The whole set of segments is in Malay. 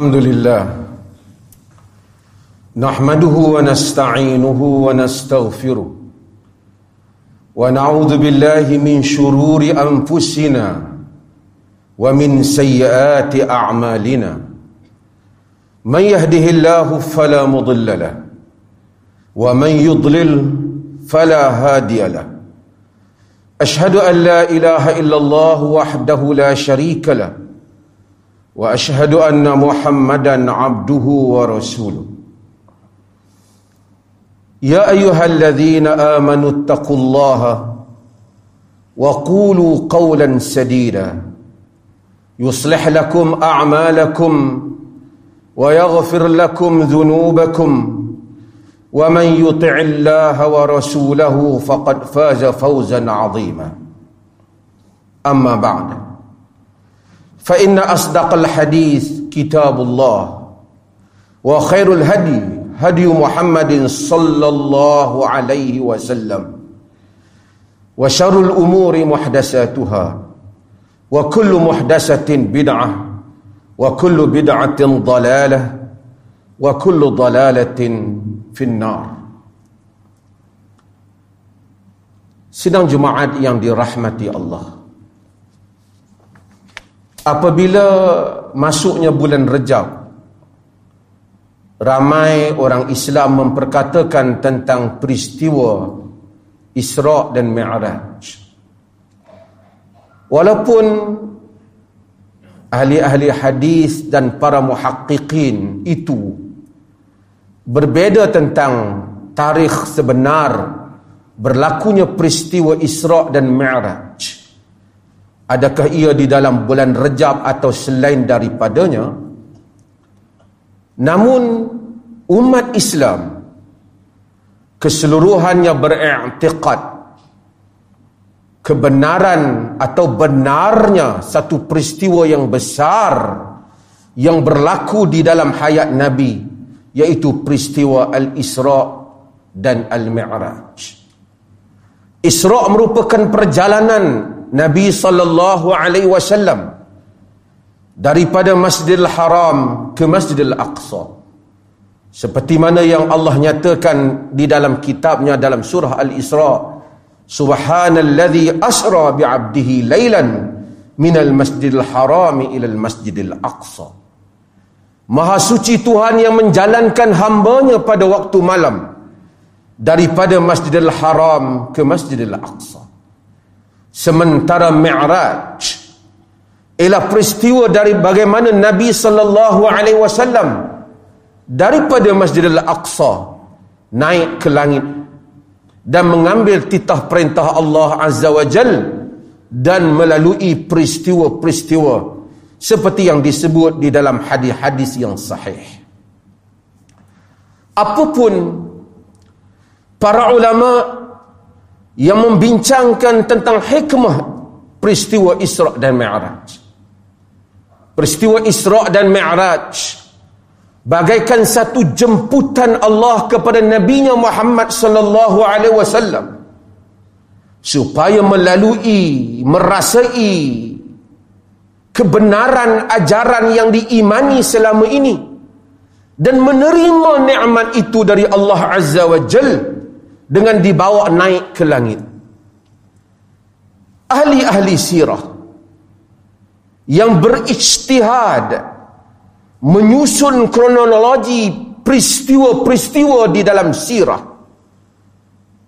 الحمد لله نحمده ونستعينه ونستغفره ونعوذ بالله من شرور أنفسنا ومن سيئات أعمالنا. من يهده الله فلا مضل له ومن يضلل فلا هادي له. أشهد أن لا إله إلا الله وحده لا شريك له وأشهد أن محمدا عبده ورسوله. يا أيها الذين آمنوا اتقوا الله وقولوا قولا سديدا. يصلح لكم أعمالكم ويغفر لكم ذنوبكم. ومن يطع الله ورسوله فقد فاز فوزا عظيما. أما بعد. فإن أصدق الحديث كتاب الله وخير الهدي هدي محمد صلى الله عليه وسلم وشر الأمور محدثاتها وكل محدثة بدعة وكل بدعة ضلالة وكل ضلالة في النار Sidang Jumaat yang dirahmati Allah apabila masuknya bulan Rejab ramai orang Islam memperkatakan tentang peristiwa Isra' dan Mi'raj. Walaupun ahli-ahli hadis dan para muhaqqiqin itu berbeza tentang tarikh sebenar berlakunya peristiwa Isra' dan Mi'raj Adakah ia di dalam bulan Rejab atau selain daripadanya? Namun umat Islam keseluruhannya beriktikad kebenaran atau benarnya satu peristiwa yang besar yang berlaku di dalam hayat Nabi yaitu peristiwa Al-Isra' dan Al-Mi'raj. Isra' merupakan perjalanan Nabi sallallahu alaihi wasallam daripada Masjidil Haram ke Masjidil Aqsa. Seperti mana yang Allah nyatakan di dalam kitabnya dalam surah Al-Isra, Subhanalladzi asra bi'abdihi lailan minal Masjidil Haram ila Masjidil Aqsa. Maha suci Tuhan yang menjalankan hambanya pada waktu malam daripada Masjidil Haram ke Masjidil Aqsa sementara Mi'raj ialah peristiwa dari bagaimana Nabi sallallahu alaihi wasallam daripada Masjidil Aqsa naik ke langit dan mengambil titah perintah Allah Azza wa Jal dan melalui peristiwa-peristiwa seperti yang disebut di dalam hadis-hadis yang sahih. Apapun para ulama yang membincangkan tentang hikmah peristiwa Isra' dan Mi'raj. Peristiwa Isra' dan Mi'raj bagaikan satu jemputan Allah kepada Nabi Muhammad sallallahu alaihi wasallam supaya melalui merasai kebenaran ajaran yang diimani selama ini dan menerima nikmat itu dari Allah Azza wa Jalla dengan dibawa naik ke langit. Ahli-ahli sirah yang berijtihad menyusun kronologi peristiwa-peristiwa di dalam sirah.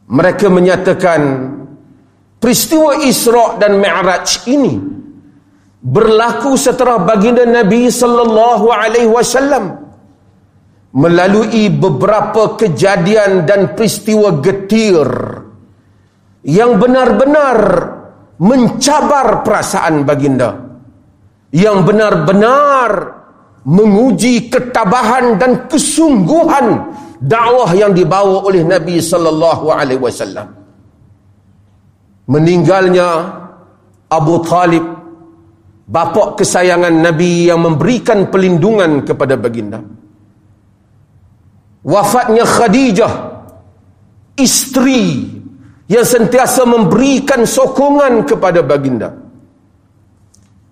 Mereka menyatakan peristiwa Isra' dan Mi'raj ini berlaku setelah baginda Nabi sallallahu alaihi wasallam melalui beberapa kejadian dan peristiwa getir yang benar-benar mencabar perasaan baginda yang benar-benar menguji ketabahan dan kesungguhan dakwah yang dibawa oleh Nabi sallallahu alaihi wasallam. Meninggalnya Abu Talib bapa kesayangan Nabi yang memberikan pelindungan kepada baginda wafatnya Khadijah istri yang sentiasa memberikan sokongan kepada baginda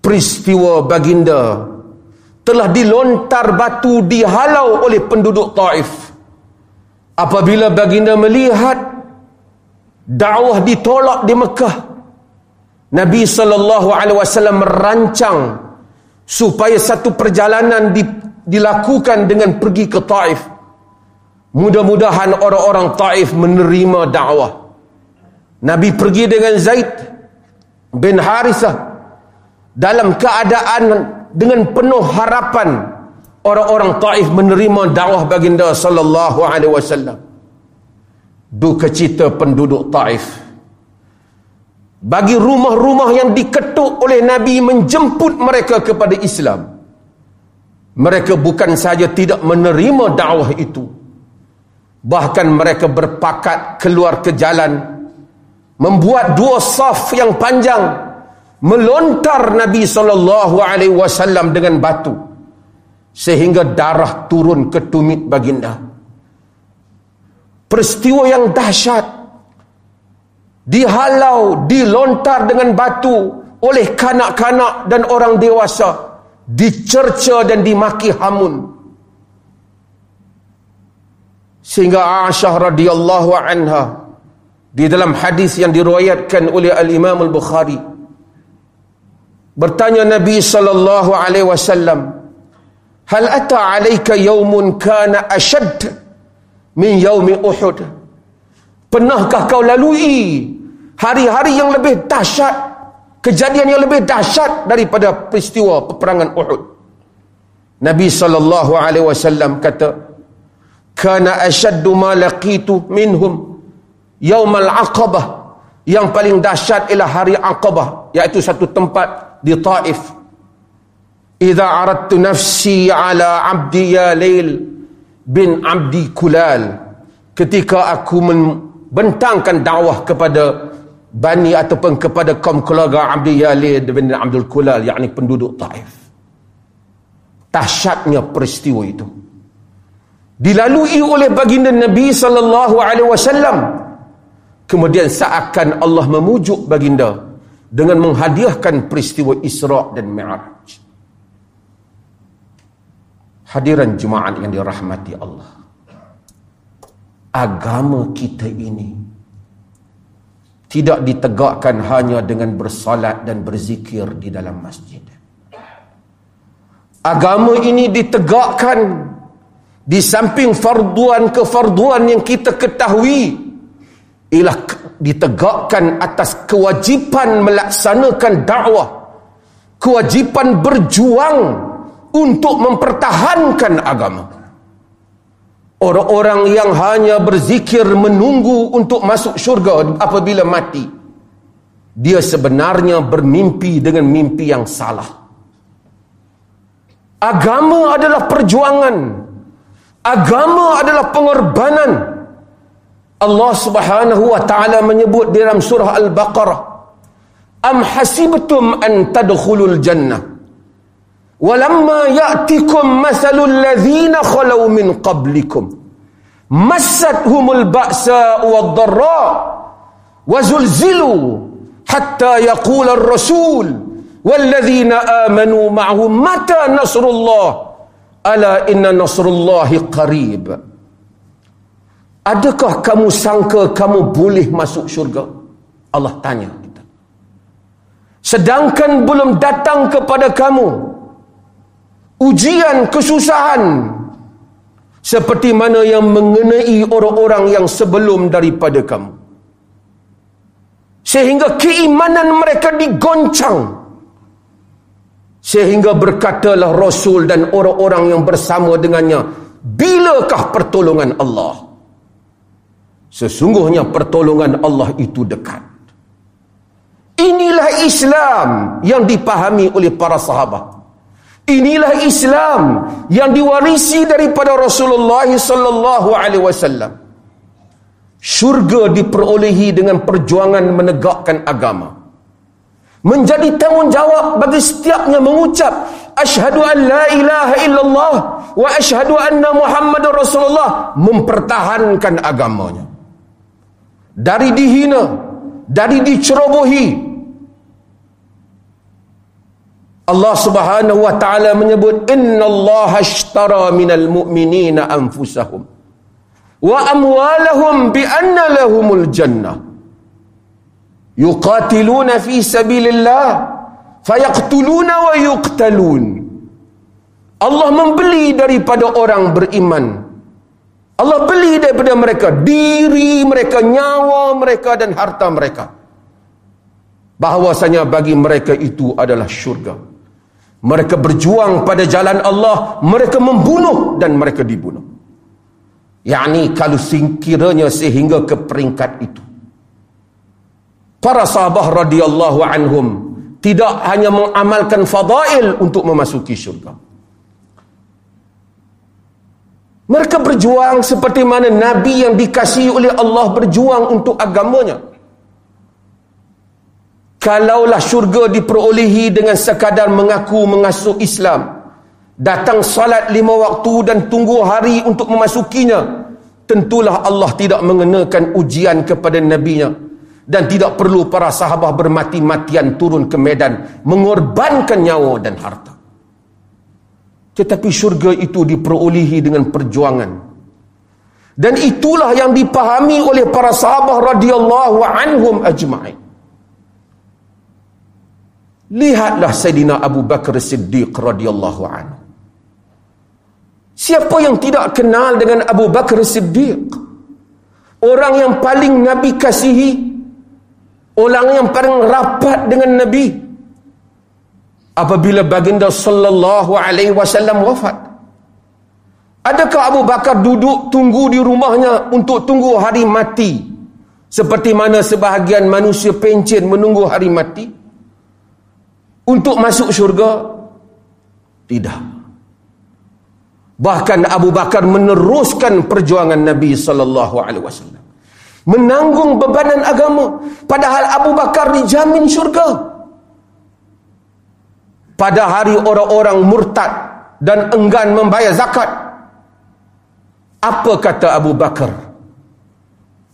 peristiwa baginda telah dilontar batu dihalau oleh penduduk Taif. Apabila baginda melihat dakwah ditolak di Mekah, Nabi sallallahu alaihi wasallam merancang supaya satu perjalanan di, dilakukan dengan pergi ke Taif. Mudah-mudahan orang-orang Taif menerima dakwah. Nabi pergi dengan Zaid bin Harithah dalam keadaan dengan penuh harapan orang-orang Taif menerima dakwah baginda sallallahu alaihi wasallam. Duka cita penduduk Taif. Bagi rumah-rumah yang diketuk oleh Nabi menjemput mereka kepada Islam. Mereka bukan saja tidak menerima dakwah itu. Bahkan mereka berpakat keluar ke jalan membuat dua saf yang panjang melontar Nabi wasallam dengan batu sehingga darah turun ke tumit baginda. Peristiwa yang dahsyat dihalau, dilontar dengan batu oleh kanak-kanak dan orang dewasa, dicerca dan dimaki hamun. Sehingga Aisyah radhiyallahu anha di dalam hadis yang diriwayatkan oleh Al-Imam Al-Bukhari bertanya Nabi sallallahu alaihi wasallam hal ata alayka yawmun kana ashad min yaumi Uhud? Pernahkah kau lalui hari-hari yang lebih dahsyat kejadian yang lebih dahsyat daripada peristiwa peperangan Uhud? Nabi sallallahu alaihi wasallam kata kana ashaddu ma laqitu minhum. Yaumal aqabah. Yang paling dahsyat ialah hari aqabah iaitu satu tempat di Taif. Idza aradtu nafsi ala abdi ya lail bin abdi kulal. Ketika aku membentangkan dakwah kepada bani ataupun kepada kaum keluarga abdi ya lail bin abdul kulal yakni penduduk Taif. Dahsyatnya peristiwa itu dilalui oleh baginda Nabi sallallahu alaihi wasallam. Kemudian seakan Allah memujuk baginda dengan menghadiahkan peristiwa Isra dan Mi'raj. Hadiran jemaat yang dirahmati Allah. Agama kita ini tidak ditegakkan hanya dengan bersalat dan berzikir di dalam masjid. Agama ini ditegakkan di samping farduan kefarduan yang kita ketahui ialah ditegakkan atas kewajipan melaksanakan dakwah kewajipan berjuang untuk mempertahankan agama. Orang-orang yang hanya berzikir menunggu untuk masuk syurga apabila mati dia sebenarnya bermimpi dengan mimpi yang salah. Agama adalah perjuangan agama adalah pengorbanan Allah Subhanahu wa taala menyebut di dalam surah Al-Baqarah am hasibtum an tadkhulul jannah walamma ya'tikum mathalul ladzina khalu min qablikum massathumul ba'sa wad-dharra wazulzilu hatta yaqula ar-rasul والذين آمنوا معه متى نصر الله ala inna nasrullahi qarib. Adakah kamu sangka kamu boleh masuk syurga? Allah tanya kita. Sedangkan belum datang kepada kamu ujian kesusahan seperti mana yang mengenai orang-orang yang sebelum daripada kamu. Sehingga keimanan mereka digoncang Sehingga berkatalah Rasul dan orang-orang yang bersama dengannya, bilakah pertolongan Allah? Sesungguhnya pertolongan Allah itu dekat. Inilah Islam yang dipahami oleh para sahabat. Inilah Islam yang diwarisi daripada Rasulullah sallallahu alaihi wasallam. Syurga diperolehi dengan perjuangan menegakkan agama menjadi tanggungjawab bagi setiapnya mengucap asyhadu an la ilaha illallah wa asyhadu anna muhammadar rasulullah mempertahankan agamanya. Dari dihina dari dicerobohi Allah Subhanahu wa taala menyebut innallaha ashtara minal mu'minina anfusahum wa amwalahum bi anna lahumul jannah yuqatiluna fi sabilillah. Fayaqtuluna wa yuqtalun. Allah membeli daripada orang beriman. Allah beli daripada mereka. Diri mereka nyawa mereka dan harta mereka. Bahawasanya bagi mereka itu adalah syurga. Mereka berjuang pada jalan Allah mereka membunuh dan mereka dibunuh. Yakni kalau singkiranya sehingga ke peringkat itu para sahabat radhiyallahu anhum tidak hanya mengamalkan fadail untuk memasuki syurga. Mereka berjuang seperti mana nabi yang dikasihi oleh Allah berjuang untuk agamanya. Kalaulah syurga diperolehi dengan sekadar mengaku mengasuh Islam datang salat lima waktu dan tunggu hari untuk memasukinya tentulah Allah tidak mengenakan ujian kepada nabinya dan tidak perlu para sahabat bermati-matian turun ke medan mengorbankan nyawa dan harta tetapi syurga itu diperolehi dengan perjuangan dan itulah yang dipahami oleh para sahabat radhiyallahu anhum ajma'in Lihatlah Sayyidina Abu Bakar Siddiq radhiyallahu anhu. Siapa yang tidak kenal dengan Abu Bakar Siddiq? Orang yang paling Nabi kasihi, orang yang paling rapat dengan Nabi. Apabila baginda sallallahu alaihi wasallam wafat, adakah Abu Bakar duduk tunggu di rumahnya untuk tunggu hari mati? Seperti mana sebahagian manusia pencen menunggu hari mati? untuk masuk syurga tidak bahkan Abu Bakar meneruskan perjuangan Nabi sallallahu alaihi wasallam menanggung bebanan agama. Padahal Abu Bakar dijamin syurga. Pada hari orang-orang murtad dan enggan membayar zakat. Apa kata Abu Bakar?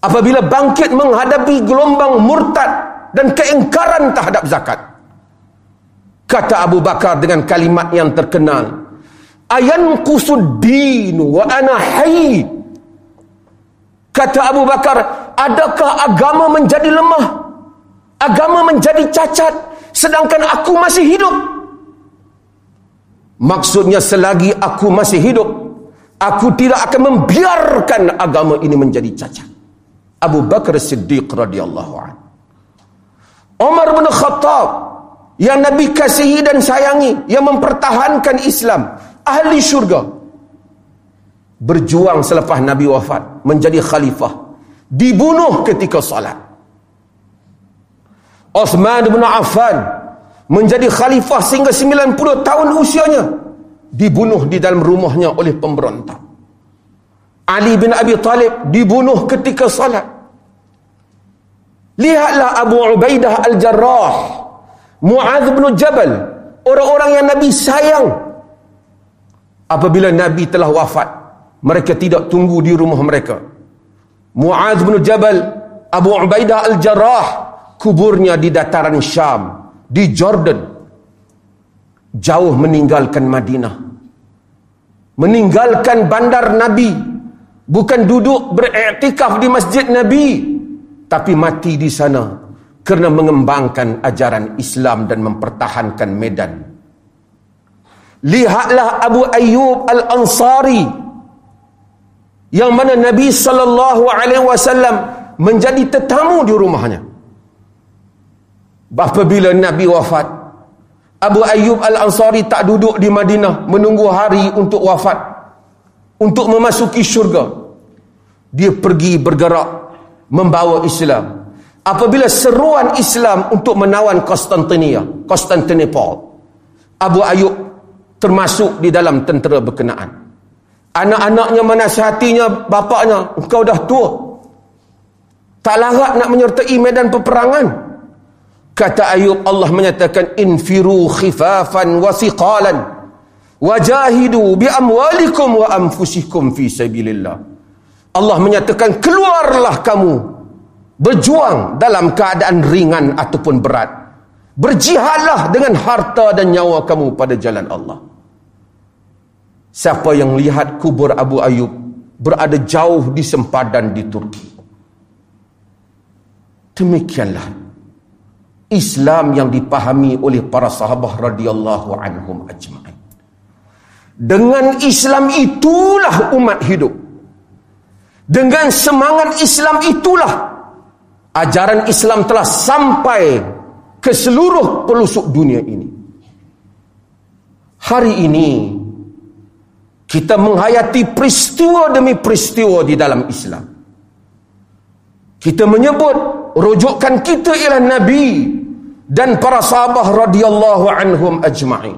Apabila bangkit menghadapi gelombang murtad dan keingkaran terhadap zakat. Kata Abu Bakar dengan kalimat yang terkenal. Ayan kusuddinu wa ana hayy. Kata Abu Bakar adakah agama menjadi lemah? Agama menjadi cacat sedangkan aku masih hidup. Maksudnya selagi aku masih hidup aku tidak akan membiarkan agama ini menjadi cacat. Abu Bakar Siddiq radhiyallahu anhu Umar bin Khattab yang Nabi kasihi dan sayangi yang mempertahankan Islam ahli syurga berjuang selepas Nabi wafat menjadi khalifah dibunuh ketika salat Osman bin Affan menjadi khalifah sehingga 90 tahun usianya dibunuh di dalam rumahnya oleh pemberontak. Ali bin Abi Talib dibunuh ketika salat lihatlah Abu Ubaidah Al-Jarrah Mu'adh bin Jabal orang-orang yang Nabi sayang. Apabila Nabi telah wafat mereka tidak tunggu di rumah mereka Mu'adh bin Jabal Abu Ubaidah Al-Jarrah kuburnya di dataran Syam di Jordan. Jauh meninggalkan Madinah. Meninggalkan bandar Nabi. Bukan duduk beriktikaf di masjid Nabi tapi mati di sana kerana mengembangkan ajaran Islam dan mempertahankan medan. Lihatlah Abu Ayyub Al-Ansari yang mana Nabi sallallahu alaihi wasallam menjadi tetamu di rumahnya. Apabila Nabi wafat, Abu Ayyub Al-Ansari tak duduk di Madinah menunggu hari untuk wafat untuk memasuki syurga. Dia pergi bergerak membawa Islam apabila seruan Islam untuk menawan Konstantinia, Konstantinopel, Abu Ayub termasuk di dalam tentera berkenaan. Anak-anaknya menasihatinya, bapaknya, engkau dah tua. Tak larat nak menyertai medan peperangan. Kata Ayub, Allah menyatakan, Infiru khifafan wa siqalan. Wajahidu bi amwalikum wa anfusikum fi sabilillah. Allah menyatakan, keluarlah kamu berjuang dalam keadaan ringan ataupun berat Berjihadlah dengan harta dan nyawa kamu pada jalan Allah. Siapa yang lihat kubur Abu Ayub berada jauh di sempadan di Turki. Demikianlah Islam yang dipahami oleh para sahabat radhiyallahu anhum ajma'in. Dengan Islam itulah umat hidup. Dengan semangat Islam itulah ajaran Islam telah sampai ke seluruh pelosok dunia ini. Hari ini kita menghayati peristiwa demi peristiwa di dalam Islam. Kita menyebut rujukan kita ialah Nabi dan para sahabat radhiyallahu anhum ajma'in.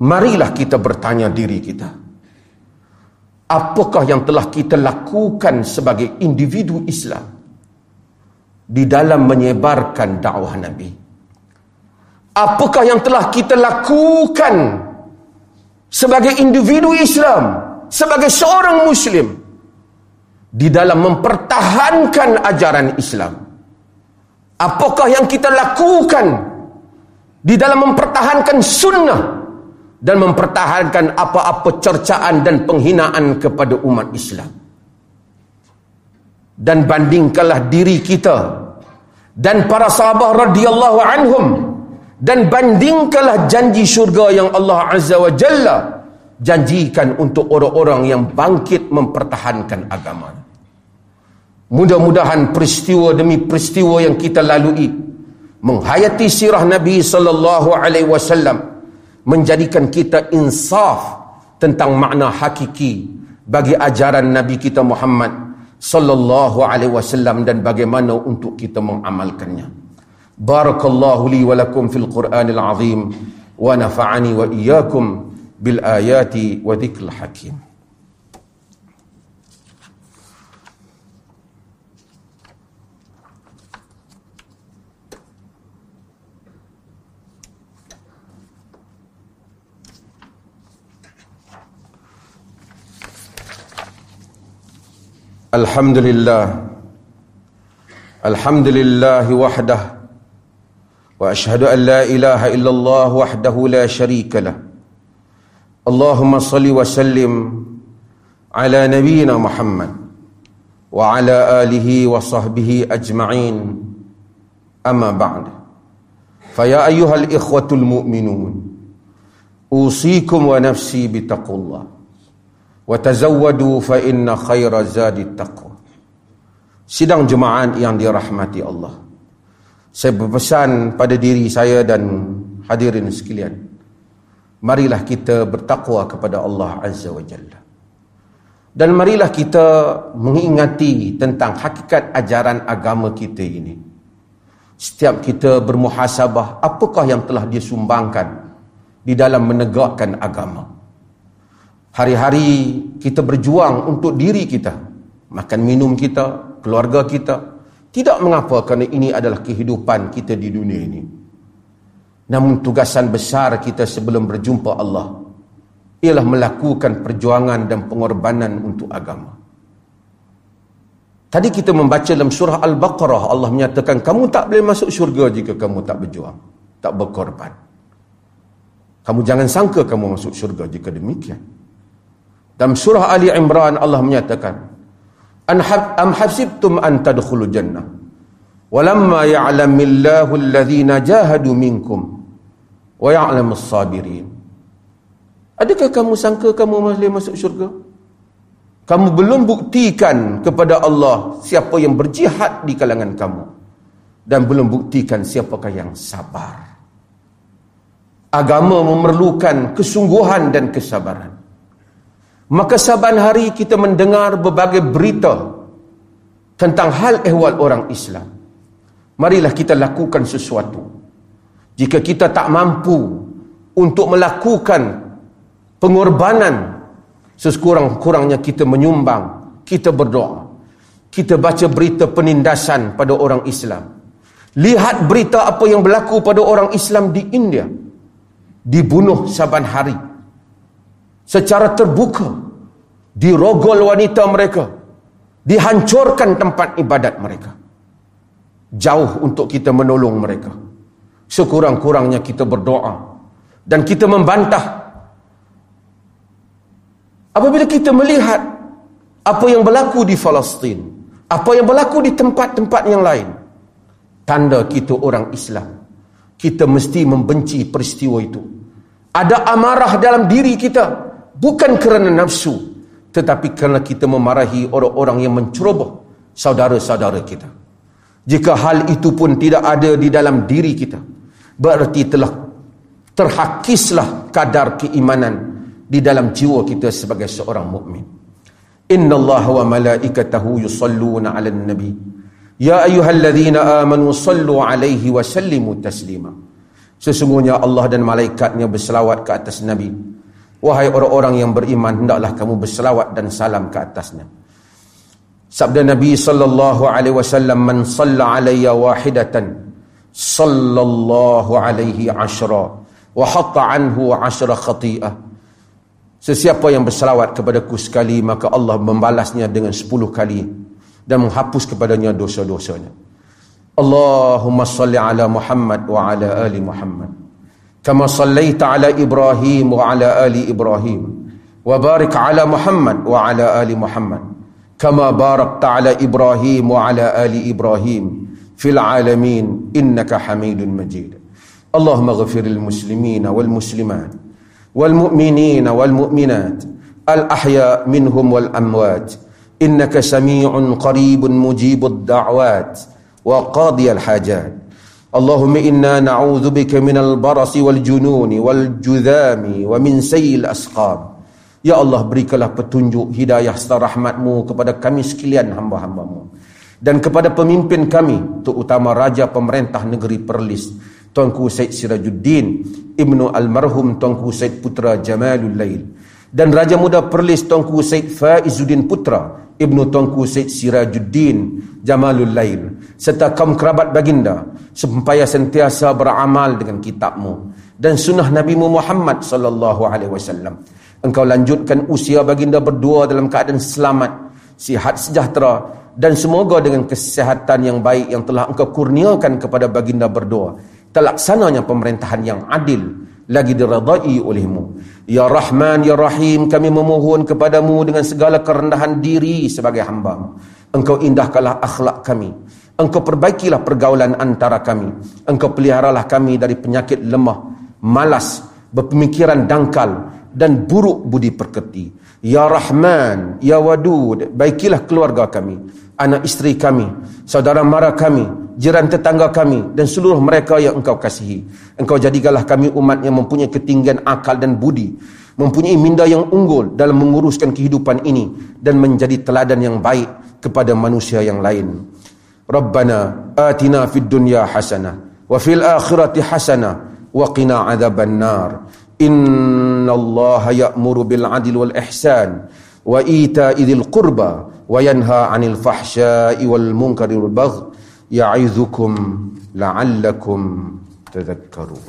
Marilah kita bertanya diri kita. Apakah yang telah kita lakukan sebagai individu Islam? di dalam menyebarkan dakwah Nabi. Apakah yang telah kita lakukan sebagai individu Islam, sebagai seorang Muslim di dalam mempertahankan ajaran Islam? Apakah yang kita lakukan di dalam mempertahankan sunnah dan mempertahankan apa-apa cercaan dan penghinaan kepada umat Islam? Dan bandingkanlah diri kita dan para sahabat radhiyallahu anhum dan bandingkanlah janji syurga yang Allah Azza wa Jalla janjikan untuk orang-orang yang bangkit mempertahankan agama. Mudah-mudahan peristiwa demi peristiwa yang kita lalui menghayati sirah Nabi sallallahu alaihi wasallam menjadikan kita insaf tentang makna hakiki bagi ajaran Nabi kita Muhammad sallallahu alaihi wasallam dan bagaimana untuk kita mengamalkannya. بارك الله لي ولكم في القرآن العظيم ونفعني وإياكم بالآيات وذكر الحكيم. الحمد لله. الحمد لله وحده. واشهد ان لا اله الا الله وحده لا شريك له اللهم صل وسلم على نبينا محمد وعلى اله وصحبه اجمعين اما بعد فيا ايها الاخوه المؤمنون اوصيكم ونفسي بتقوى الله Watazawwadu fa inna khaira zadi taqwa. Sidang jemaah yang dirahmati Allah. saya berpesan pada diri saya dan hadirin sekalian. Marilah kita bertakwa kepada Allah Azza wa Jalla. Dan marilah kita mengingati tentang hakikat ajaran agama kita ini. Setiap kita bermuhasabah apakah yang telah disumbangkan di dalam menegakkan agama. Hari-hari kita berjuang untuk diri kita. Makan minum kita, keluarga kita. Tidak mengapa kerana ini adalah kehidupan kita di dunia ini. Namun tugasan besar kita sebelum berjumpa Allah ialah melakukan perjuangan dan pengorbanan untuk agama. Tadi kita membaca dalam surah Al-Baqarah Allah menyatakan kamu tak boleh masuk syurga jika kamu tak berjuang, tak berkorban. Kamu jangan sangka kamu masuk syurga jika demikian. Dalam surah Ali Imran Allah menyatakan Am hasibtum an tadkhulu jannah walamma ya'lamillahu alladhina jahadu minkum wa ya'lamus sabirin Adakah kamu sangka kamu boleh masuk syurga? Kamu belum buktikan kepada Allah siapa yang berjihad di kalangan kamu dan belum buktikan siapakah yang sabar. Agama memerlukan kesungguhan dan kesabaran. Maka saban hari kita mendengar berbagai berita tentang hal ehwal orang Islam. Marilah kita lakukan sesuatu. Jika kita tak mampu untuk melakukan pengorbanan, sekurang-kurangnya kita menyumbang, kita berdoa. Kita baca berita penindasan pada orang Islam. Lihat berita apa yang berlaku pada orang Islam di India. Dibunuh saban hari secara terbuka dirogol wanita mereka dihancurkan tempat ibadat mereka. Jauh untuk kita menolong mereka. Sekurang-kurangnya kita berdoa dan kita membantah. Apabila kita melihat apa yang berlaku di Palestin apa yang berlaku di tempat-tempat yang lain tanda kita orang Islam kita mesti membenci peristiwa itu. Ada amarah dalam diri kita bukan kerana nafsu tetapi kerana kita memarahi orang-orang yang menceroboh saudara-saudara kita jika hal itu pun tidak ada di dalam diri kita berarti telah terhakislah kadar keimanan di dalam jiwa kita sebagai seorang mukmin. Inna Allah wa malaikatahu yusalluna ala nabi. Ya ayuhalladzina amanu sallu alaihi wa sallimu taslima. Sesungguhnya Allah dan malaikatnya berselawat ke atas Nabi. Wahai orang-orang yang beriman, hendaklah kamu berselawat dan salam ke atasnya. Sabda Nabi sallallahu alaihi wasallam, "Man salla alayya wahidatan, sallallahu alaihi ashra wa hatta anhu ashra khati'ah. Sesiapa yang berselawat kepadaku sekali maka Allah membalasnya dengan sepuluh kali dan menghapus kepadanya dosa-dosanya. Allahumma salli ala Muhammad wa ala ali Muhammad كما صليت على إبراهيم وعلى آل إبراهيم وبارك على محمد وعلى آل محمد كما باركت على إبراهيم وعلى آل إبراهيم في العالمين إنك حميد مجيد. اللهم اغفر المسلمين والمسلمات والمؤمنين والمؤمنات الأحياء منهم والأموات إنك سميع قريب مجيب الدعوات وقاضي الحاجات اللهم إنا نعوذ بك من البرص والجنون والجذام ومن سيء الأسقام Ya Allah berikanlah petunjuk hidayah serta rahmatmu kepada kami sekalian hamba-hambamu dan kepada pemimpin kami terutama raja pemerintah negeri Perlis Tuanku Said Sirajuddin Ibnu Almarhum Tuanku Said Putra Jamalul Lail dan Raja Muda Perlis Tuanku Said Faizuddin Putra Ibnu Tuanku Said Sirajuddin Jamalul Lail serta kaum kerabat baginda supaya sentiasa beramal dengan kitabmu dan sunnah Nabi Muhammad sallallahu alaihi wasallam. Engkau lanjutkan usia baginda berdua dalam keadaan selamat sihat sejahtera dan semoga dengan kesihatan yang baik yang telah engkau kurniakan kepada baginda berdoa terlaksananya pemerintahan yang adil lagi diradai olehmu. Ya rahman ya rahim kami memohon kepadamu dengan segala kerendahan diri sebagai hamba engkau indahkanlah akhlak kami. Engkau perbaikilah pergaulan antara kami. Engkau peliharalah kami dari penyakit lemah malas berpemikiran dangkal dan buruk budi perketi. Ya rahman ya wadud baikilah keluarga kami anak isteri kami, saudara mara kami, jiran tetangga kami dan seluruh mereka yang engkau kasihi. Engkau jadikanlah kami umat yang mempunyai ketinggian akal dan budi, mempunyai minda yang unggul dalam menguruskan kehidupan ini dan menjadi teladan yang baik kepada manusia yang lain. Rabbana atina fid dunya hasanah wa fil akhirati hasanah wa qina adzaban nar. Innallaha ya'muru bil 'adli wal ihsan wa ita'i dzil qurba wa yanha 'anil fahsya'i wal munkari wal baghi يعظكم لعلكم تذكرون.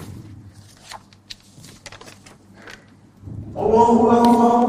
الله أكبر.